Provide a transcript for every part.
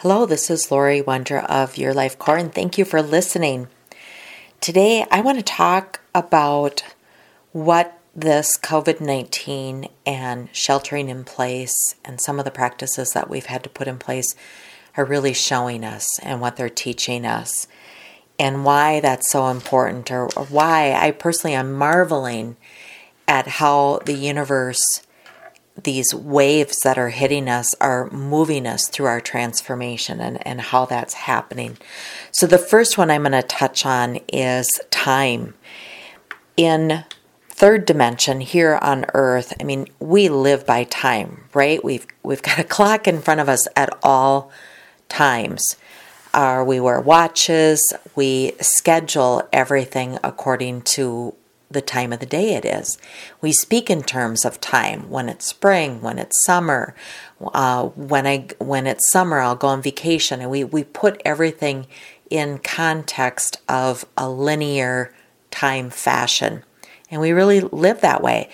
Hello, this is Laurie Wondra of Your Life Core, and thank you for listening. Today, I want to talk about what this COVID 19 and sheltering in place and some of the practices that we've had to put in place are really showing us and what they're teaching us, and why that's so important, or, or why I personally am marveling at how the universe these waves that are hitting us are moving us through our transformation and, and how that's happening. So, the first one I'm going to touch on is time. In third dimension here on earth i mean we live by time right we've we've got a clock in front of us at all times uh, we wear watches we schedule everything according to the time of the day it is. We speak in terms of time when it's spring, when it's summer. Uh, when I when it's summer, I'll go on vacation, and we we put everything in context of a linear time fashion, and we really live that way.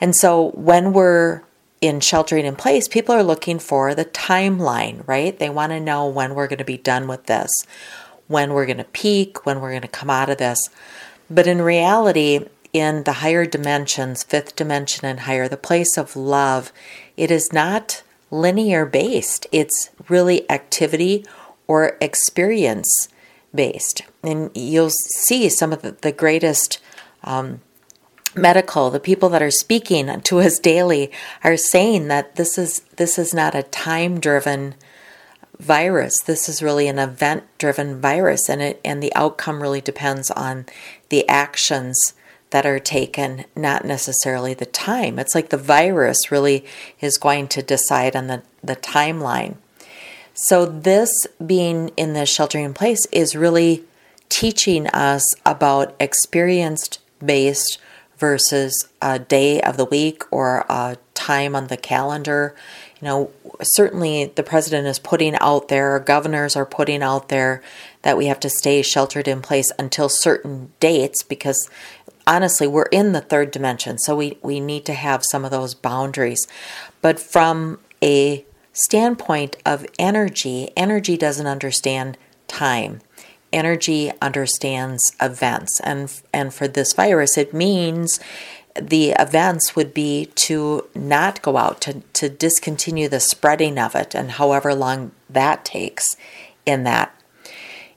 And so when we're in sheltering in place, people are looking for the timeline, right? They want to know when we're going to be done with this, when we're going to peak, when we're going to come out of this. But in reality, in the higher dimensions, fifth dimension and higher, the place of love, it is not linear based. It's really activity or experience based. And you'll see some of the, greatest um, medical, the people that are speaking to us daily are saying that this is this is not a time driven virus. This is really an event driven virus and it and the outcome really depends on the actions that are taken, not necessarily the time. It's like the virus really is going to decide on the, the timeline. So, this being in the sheltering in place is really teaching us about experienced based versus a day of the week or a time on the calendar. You know, certainly the president is putting out there, governors are putting out there that we have to stay sheltered in place until certain dates because honestly, we're in the third dimension, so we, we need to have some of those boundaries. But from a standpoint of energy, energy doesn't understand time. Energy understands events. And, and for this virus, it means the events would be to not go out, to, to discontinue the spreading of it, and however long that takes in that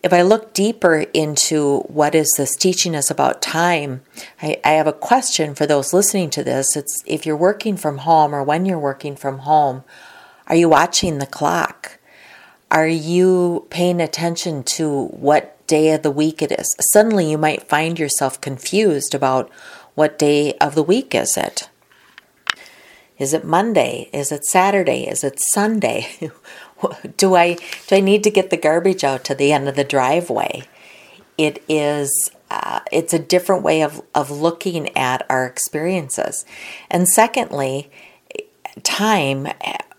if I look deeper into what is this teaching us about time, I, I, have a question for those listening to this. It's if you're working from home or when you're working from home, are you watching the clock? Are you paying attention to what day of the week it is? Suddenly you might find yourself confused about what day of the week is it? Is it Monday? Is it Saturday? Is it Sunday? do I do I need to get the garbage out to the end of the driveway? It is uh, it's a different way of of looking at our experiences. And secondly, time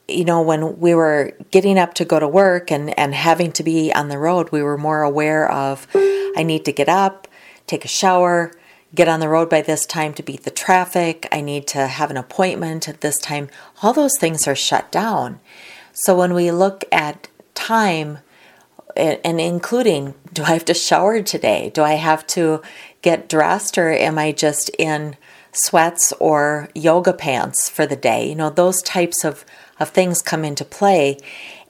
you know when we were getting up to go to work and and having to be on the road we were more aware of i need to get up take a shower get on the road by this time to beat the traffic i need to have an appointment at this time all those things are shut down so when we look at time, and including do I have to shower today? Do I have to get dressed or am I just in sweats or yoga pants for the day? You know, those types of, of things come into play.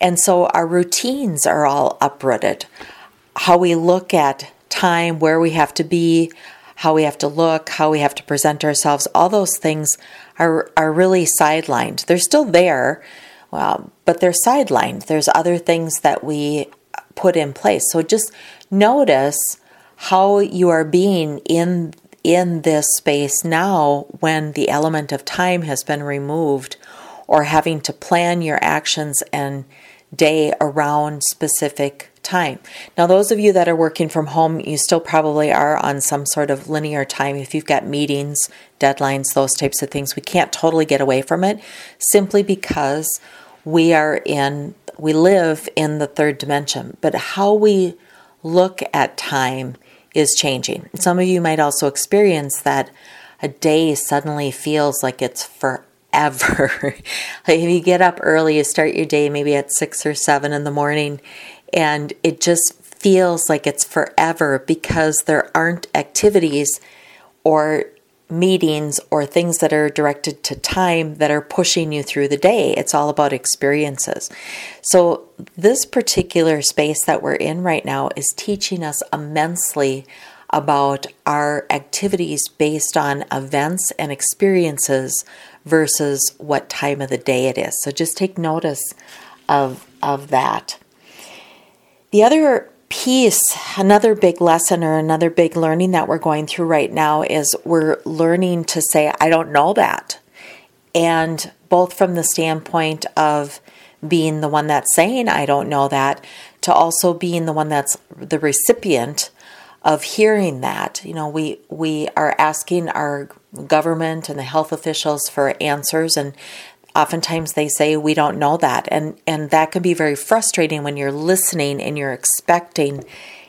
And so our routines are all uprooted. How we look at time, where we have to be, how we have to look, how we have to present ourselves, all those things are, are really sidelined. They're still there, well, but they're sidelined. There's other things that we put in place. So just notice how you are being in in this space now when the element of time has been removed or having to plan your actions and day around specific time. Now, those of you that are working from home, you still probably are on some sort of linear time. If you've got meetings, deadlines, those types of things, we can't totally get away from it simply because we are in, we live in the third dimension. But how we look at time is changing. Some of you might also experience that a day suddenly feels like it's forever. like if you get up early, you start your day maybe at six or seven in the morning, and it just feels like it's forever because there aren't activities or meetings or things that are directed to time that are pushing you through the day. It's all about experiences. So, this particular space that we're in right now is teaching us immensely about our activities based on events and experiences versus what time of the day it is. So, just take notice of, of that. The other piece, another big lesson or another big learning that we're going through right now is we're learning to say, I don't know that. And both from the standpoint of being the one that's saying, I don't know that, to also being the one that's the recipient of hearing that. You know, we, we are asking our government and the health officials for answers, and oftentimes they say we don't know that. And and that can be very frustrating when you're listening and you're expecting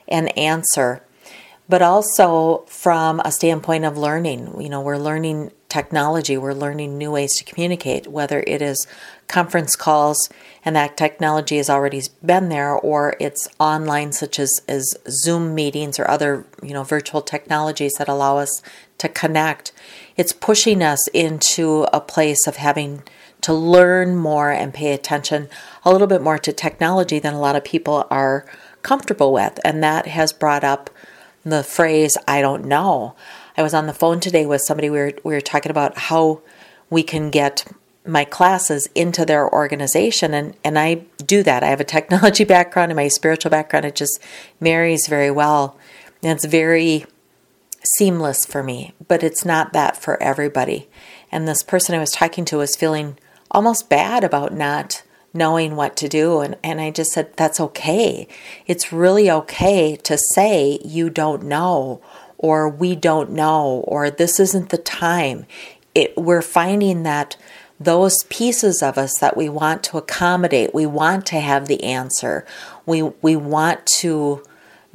an answer. But also from a standpoint of learning you know we're learning technology we're learning new ways to communicate whether it is conference calls and that technology has already been there or it's online such as, as zoom meetings or other you know virtual technologies that allow us to connect. It's pushing us into a place of having to learn more and pay attention a little bit more to technology than a lot of people are comfortable with. And that has brought up the phrase, I don't know. I was on the phone today with somebody, we were, we were talking about how we can get my classes into their organization and, and I do that. I have a technology background and my spiritual background. It just marries very well. And it's very seamless for me, but it's not that for everybody. And this person I was talking to was feeling almost bad about not knowing what to do. And, and I just said, that's okay. It's really okay to say you don't know, or we don't know, or this isn't the time. It, we're finding that those pieces of us that we want to accommodate, we want to have the answer, we, we want to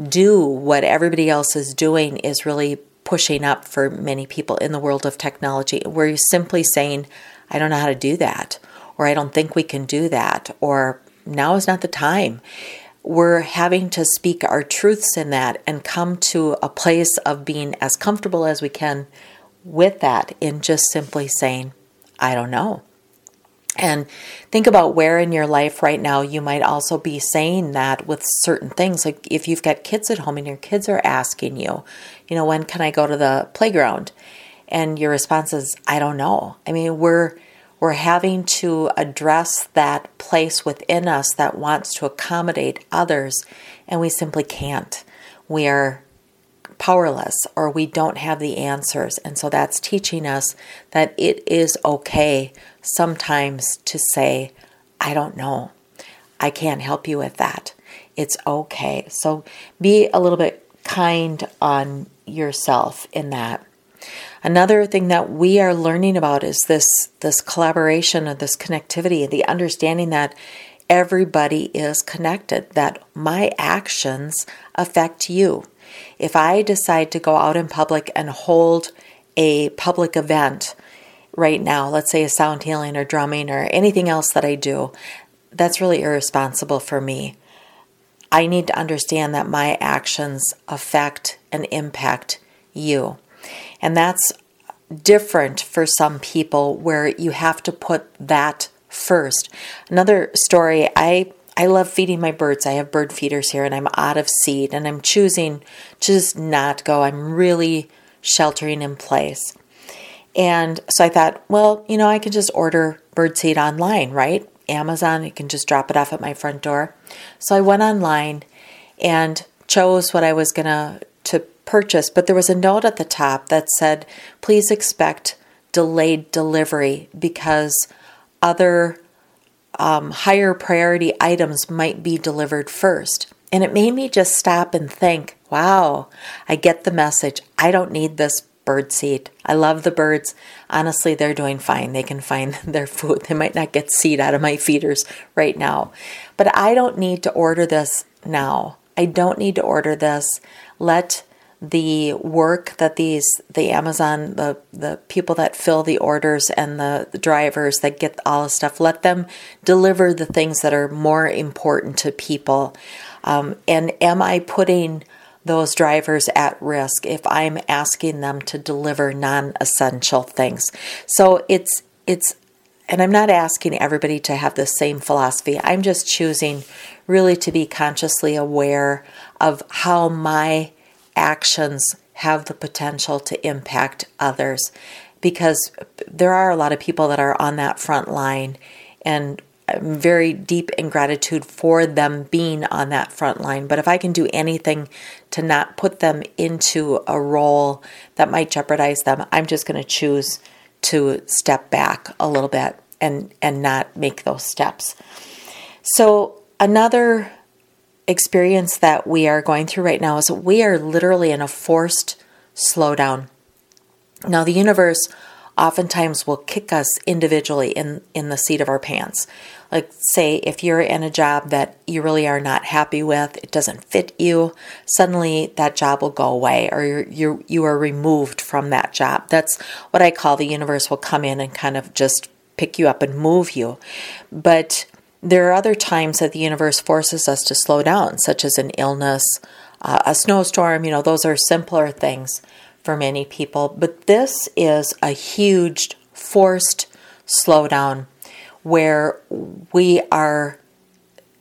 do what everybody else is doing is really pushing up for many people in the world of technology. We're simply saying, I don't know how to do that, or I don't think we can do that, or now is not the time. We're having to speak our truths in that and come to a place of being as comfortable as we can with that in just simply saying, I don't know. And think about where in your life right now you might also be saying that with certain things. Like if you've got kids at home and your kids are asking you, you know, when can I go to the playground? And your response is i don't know. I mean we're we're having to address that place within us that wants to accommodate others and we simply can't. We are powerless or we don't have the answers. And so that's teaching us that it is okay sometimes to say i don't know. I can't help you with that. It's okay. So be a little bit kind on yourself in that Another thing that we are learning about is this this collaboration and this connectivity, the understanding that everybody is connected, that my actions affect you. If I decide to go out in public and hold a public event right now, let's say a sound healing or drumming or anything else that I do, that's really irresponsible for me. I need to understand that my actions affect and impact you. And that's different for some people where you have to put that first. Another story, I I love feeding my birds. I have bird feeders here and I'm out of seed and I'm choosing to just not go. I'm really sheltering in place. And so I thought, well, you know, I can just order bird seed online, right? Amazon, you can just drop it off at my front door. So I went online and chose what I was going to to purchase, but there was a note at the top that said, please expect delayed delivery because other um, higher priority items might be delivered first. And it made me just stop and think, wow, I get the message. I don't need this bird seed. I love the birds. Honestly, they're doing fine. They can find their food. They might not get seed out of my feeders right now. But I don't need to order this now. I don't need to order this. Let the work that these the Amazon the the people that fill the orders and the, the, drivers that get all the stuff let them deliver the things that are more important to people. Um, and am I putting those drivers at risk if I'm asking them to deliver non-essential things? So it's it's and I'm not asking everybody to have the same philosophy. I'm just choosing really to be consciously aware of how my actions have the potential to impact others because there are a lot of people that are on that front line and I'm very deep in gratitude for them being on that front line. But if I can do anything to not put them into a role that might jeopardize them, I'm just going to choose to step back a little bit and and not make those steps. So another experience that we are going through right now is we are literally in a forced slowdown. Now, the universe oftentimes will kick us individually in, in the seat of our pants. Like, say, if you're in a job that you really are not happy with, it doesn't fit you, suddenly that job will go away or you're, you're, you are removed from that job. That's what I call the universe will come in and kind of just pick you up and move you. But there are other times that the universe forces us to slow down, such as an illness, uh, a snowstorm, you know, those are simpler things for many people. But this is a huge forced slowdown where we are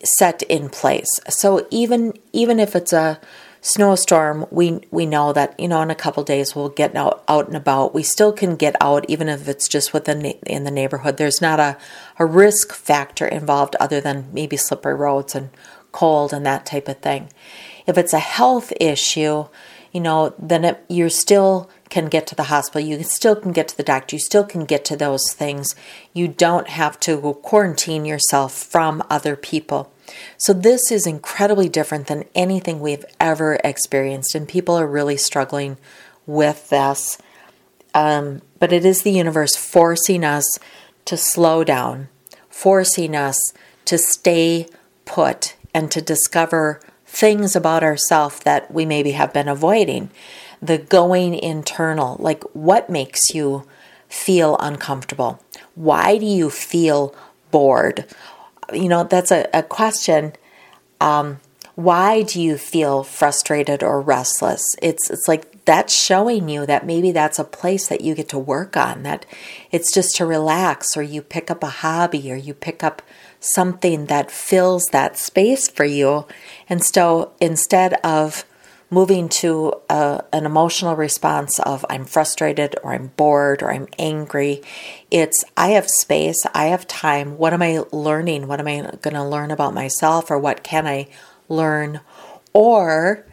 set in place. So even even if it's a snowstorm, we we know that you know in a couple days we'll get out out and about. We still can get out even if it's just within in the neighborhood. There's not a a risk factor involved other than maybe slippery roads and cold and that type of thing. If it's a health issue, you know, then it, you still can get to the hospital. You still can get to the doctor. You still can get to those things. You don't have to quarantine yourself from other people. So, this is incredibly different than anything we've ever experienced, and people are really struggling with this. Um, but it is the universe forcing us to slow down, forcing us to stay put and to discover things about ourselves that we maybe have been avoiding. The going internal, like what makes you feel uncomfortable? Why do you feel bored? You know, that's a, a question. Um, why do you feel frustrated or restless? It's it's like that's showing you that maybe that's a place that you get to work on. That it's just to relax, or you pick up a hobby, or you pick up something that fills that space for you. And so instead of moving to a, an emotional response of I'm frustrated or I'm bored or I'm angry. It's I have space, I have time. What am I learning? What am I going to learn about myself or what can I learn? Or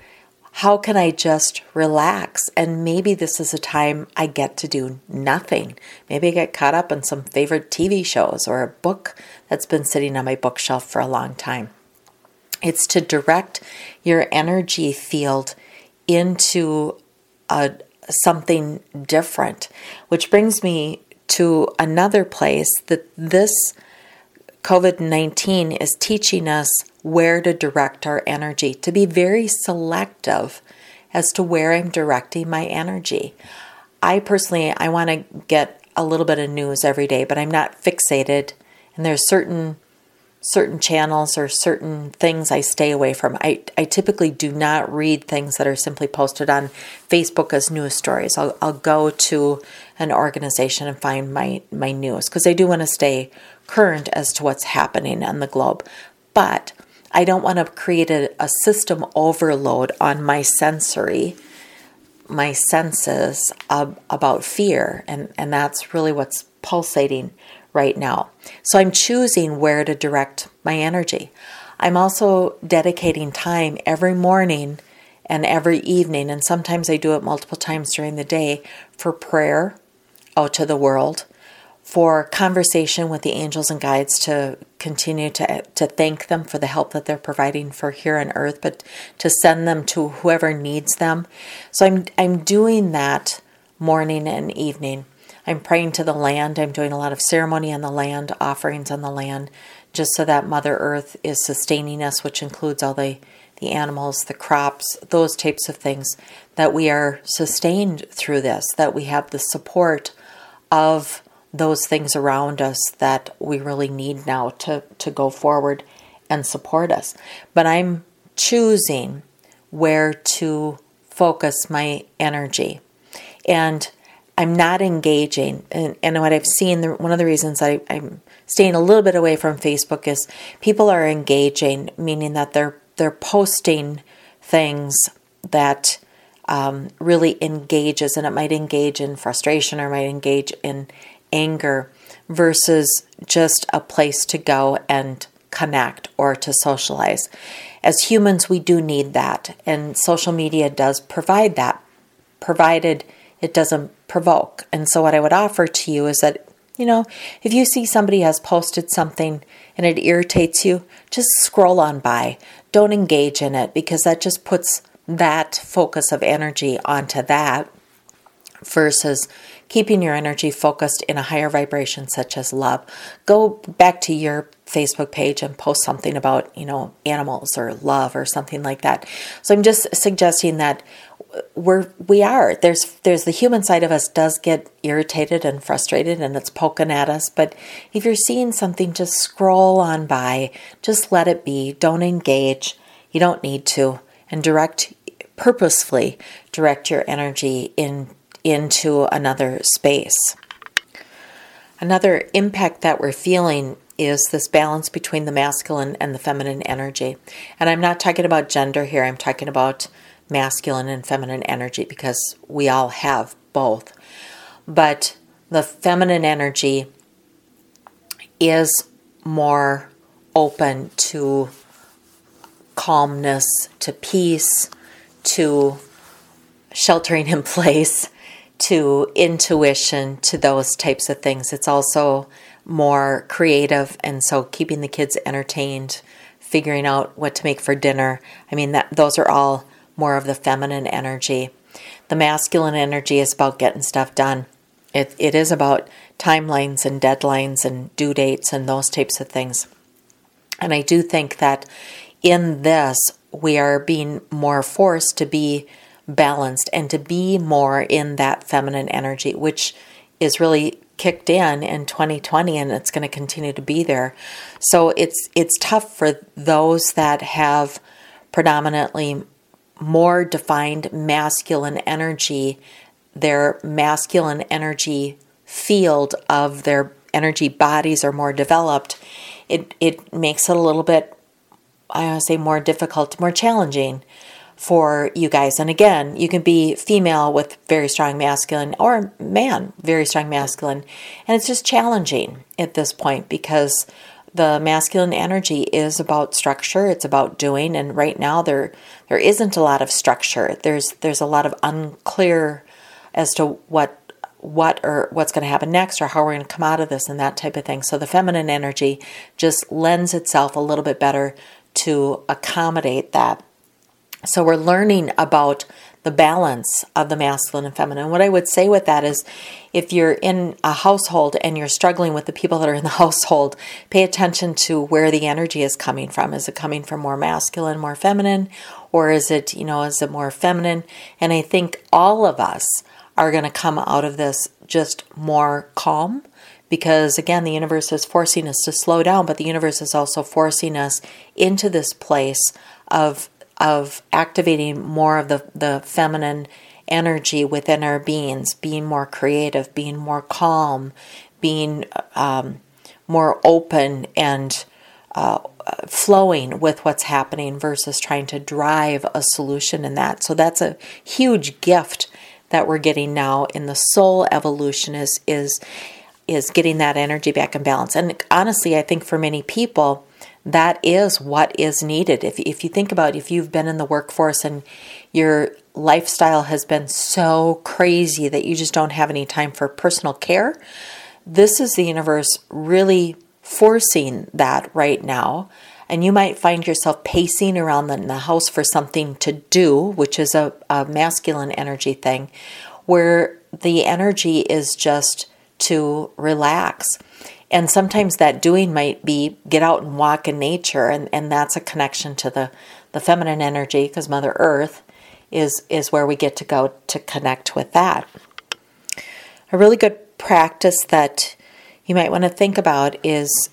how can I just relax? And maybe this is a time I get to do nothing. Maybe I get caught up in some favorite TV shows or a book that's been sitting on my bookshelf for a long time. It's to direct your energy field into a, something different, which brings me to another place that this COVID 19 is teaching us where to direct our energy, to be very selective as to where I'm directing my energy. I personally I want to get a little bit of news every day, but I'm not fixated and there's certain certain channels or certain things I stay away from. I, I typically do not read things that are simply posted on Facebook as news stories. I'll, I'll go to an organization and find my, my news because I do want to stay current as to what's happening on the globe. But I don't want to create a, a system overload on my sensory, my senses about fear. And, and that's really what's pulsating right now. So I'm choosing where to direct my energy. I'm also dedicating time every morning and every evening, and sometimes I do it multiple times during the day for prayer out to the world, for conversation with the angels and guides to continue to to thank them for the help that they're providing for here on earth, but to send them to whoever needs them. So I'm I'm doing that morning and evening. I'm praying to the land. I'm doing a lot of ceremony on the land, offerings on the land, just so that Mother Earth is sustaining us, which includes all the, the animals, the crops, those types of things, that we are sustained through this, that we have the support of those things around us that we really need now to, to go forward and support us. But I'm choosing where to focus my energy. And I'm not engaging. And, and what I've seen, one of the reasons I, I'm staying a little bit away from Facebook is people are engaging, meaning that they're they're posting things that um, really engages, and it might engage in frustration or might engage in anger, versus just a place to go and connect or to socialize. As humans, we do need that, and social media does provide that, provided it doesn't provoke. And so, what I would offer to you is that, you know, if you see somebody has posted something and it irritates you, just scroll on by. Don't engage in it because that just puts that focus of energy onto that versus keeping your energy focused in a higher vibration such as love. Go back to your Facebook page and post something about, you know, animals or love or something like that. So I'm just suggesting that we're we are. There's there's the human side of us does get irritated and frustrated and it's poking at us but if you're seeing something just scroll on by. Just let it be. Don't engage. You don't need to. And direct purposefully direct your energy in into another space. Another impact that we're feeling is this balance between the masculine and the feminine energy. And i'm not talking about gender here. I'm talking about masculine and feminine energy because we all have both. But the feminine energy is more open to calmness, to peace, to sheltering in place, to intuition, to those types of things. It's also more creative, and so keeping the kids entertained, figuring out what to make for dinner. I mean, that those are all more of the feminine energy. The masculine energy is about getting stuff done. It, it is about timelines and deadlines and due dates and those types of things. And I do think that in this, we are being more forced to be balanced and to be more in that feminine energy, which is really kicked in in 2020 and it's going to continue to be there. So it's it's tough for those that have predominantly more defined masculine energy, their masculine energy field of their energy bodies are more developed, it, it makes it a little bit, I want to say, more difficult, more challenging for you guys. And again, you can be female with very strong masculine or man, very strong masculine. And it's just challenging at this point because the masculine energy is about structure it's about doing and right now there there isn't a lot of structure. There's there's a lot of unclear as to what what or what's going to happen next or how we're going to come out of this and that type of thing. So the feminine energy just lends itself a little bit better to accommodate that. So we're learning about the balance of the masculine and feminine. What I would say with that is if you're in a household and you're struggling with the people that are in the household, pay attention to where the energy is coming from. Is it coming from more masculine, more feminine, or is it, you know, is it more feminine? And I think all of us are going to come out of this just more calm because again the universe is forcing us to slow down but the universe is also forcing us into this place of of activating more of the, the feminine energy within our beings, being more creative, being more calm, being um, more open and uh, flowing with what's happening versus trying to drive a solution in that. So that's a huge gift that we're getting now in the soul evolution is is is getting that energy back in balance. And honestly, I think for many people, that is what is needed. If, if you think about if you've been in the workforce and your lifestyle has been so crazy that you just don't have any time for personal care, this is the universe really forcing that right now. And you might find yourself pacing around the, the house for something to do, which is a, a masculine energy thing, where the energy is just to relax. And sometimes that doing might be get out and walk in nature, and, and that's a connection to the, the feminine energy because Mother Earth is, is where we get to go to connect with that. A really good practice that you might want to think about is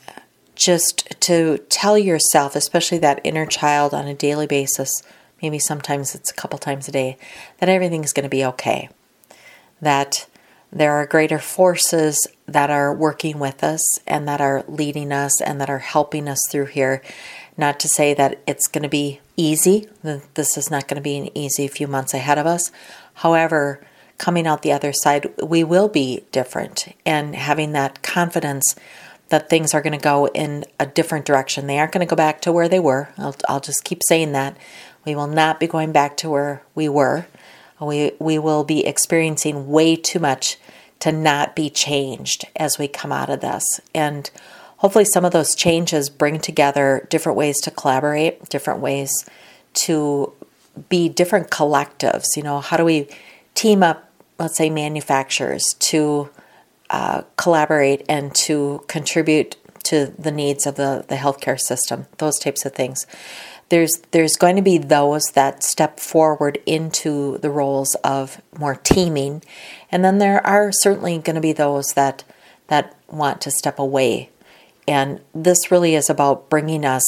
just to tell yourself, especially that inner child on a daily basis, maybe sometimes it's a couple times a day, that everything's going to be okay. That there are greater forces that are working with us and that are leading us and that are helping us through here. Not to say that it's going to be easy, this is not going to be an easy few months ahead of us. However, coming out the other side, we will be different and having that confidence that things are going to go in a different direction. They aren't going to go back to where they were. I'll, I'll just keep saying that. We will not be going back to where we were. We, we will be experiencing way too much to not be changed as we come out of this. And hopefully, some of those changes bring together different ways to collaborate, different ways to be different collectives. You know, how do we team up, let's say, manufacturers to uh, collaborate and to contribute to the needs of the, the healthcare system, those types of things there's there's going to be those that step forward into the roles of more teaming. And then there are certainly going to be those that that want to step away. And this really is about bringing us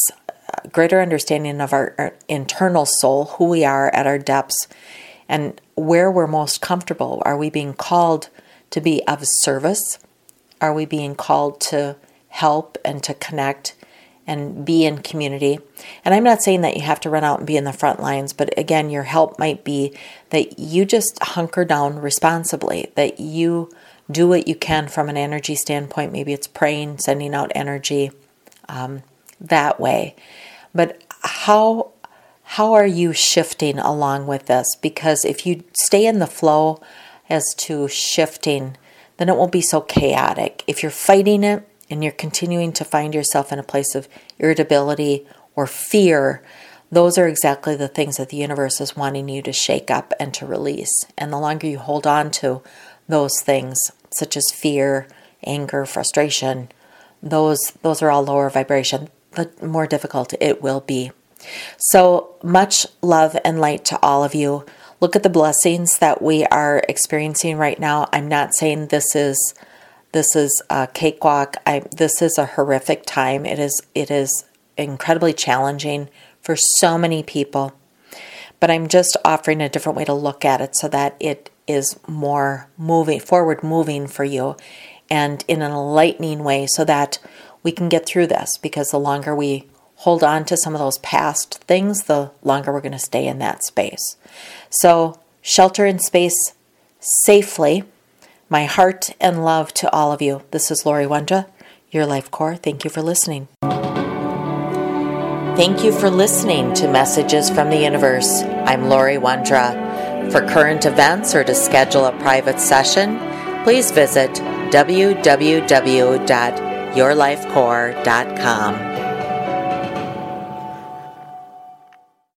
greater understanding of our, our internal soul who we are at our depths and where we're most comfortable. Are we being called to be of service? Are we being called to help and to connect and be in community. And I'm not saying that you have to run out and be in the front lines, but again, your help might be that you just hunker down responsibly, that you do what you can from an energy standpoint. Maybe it's praying, sending out energy um, that way. But how how are you shifting along with this? Because if you stay in the flow as to shifting, then it won't be so chaotic. If you're fighting it, and you're continuing to find yourself in a place of irritability or fear, those are exactly the things that the universe is wanting you to shake up and to release. And the longer you hold on to those things, such as fear, anger, frustration, those those are all lower vibration. The more difficult it will be. So much love and light to all of you. Look at the blessings that we are experiencing right now. I'm not saying this is this is a cakewalk. I, this is a horrific time. It is it is incredibly challenging for so many people. But I'm just offering a different way to look at it so that it is more moving forward moving for you and in an enlightening way so that we can get through this because the longer we hold on to some of those past things, the longer we're going to stay in that space. So, shelter in space safely my heart and love to all of you. This is Laurie Wondra, your Life Core. Thank you for listening. Thank you for listening to Messages from the Universe. I'm Laurie Wondra. For current events or to schedule a private session, please visit www.yourlifecore.com.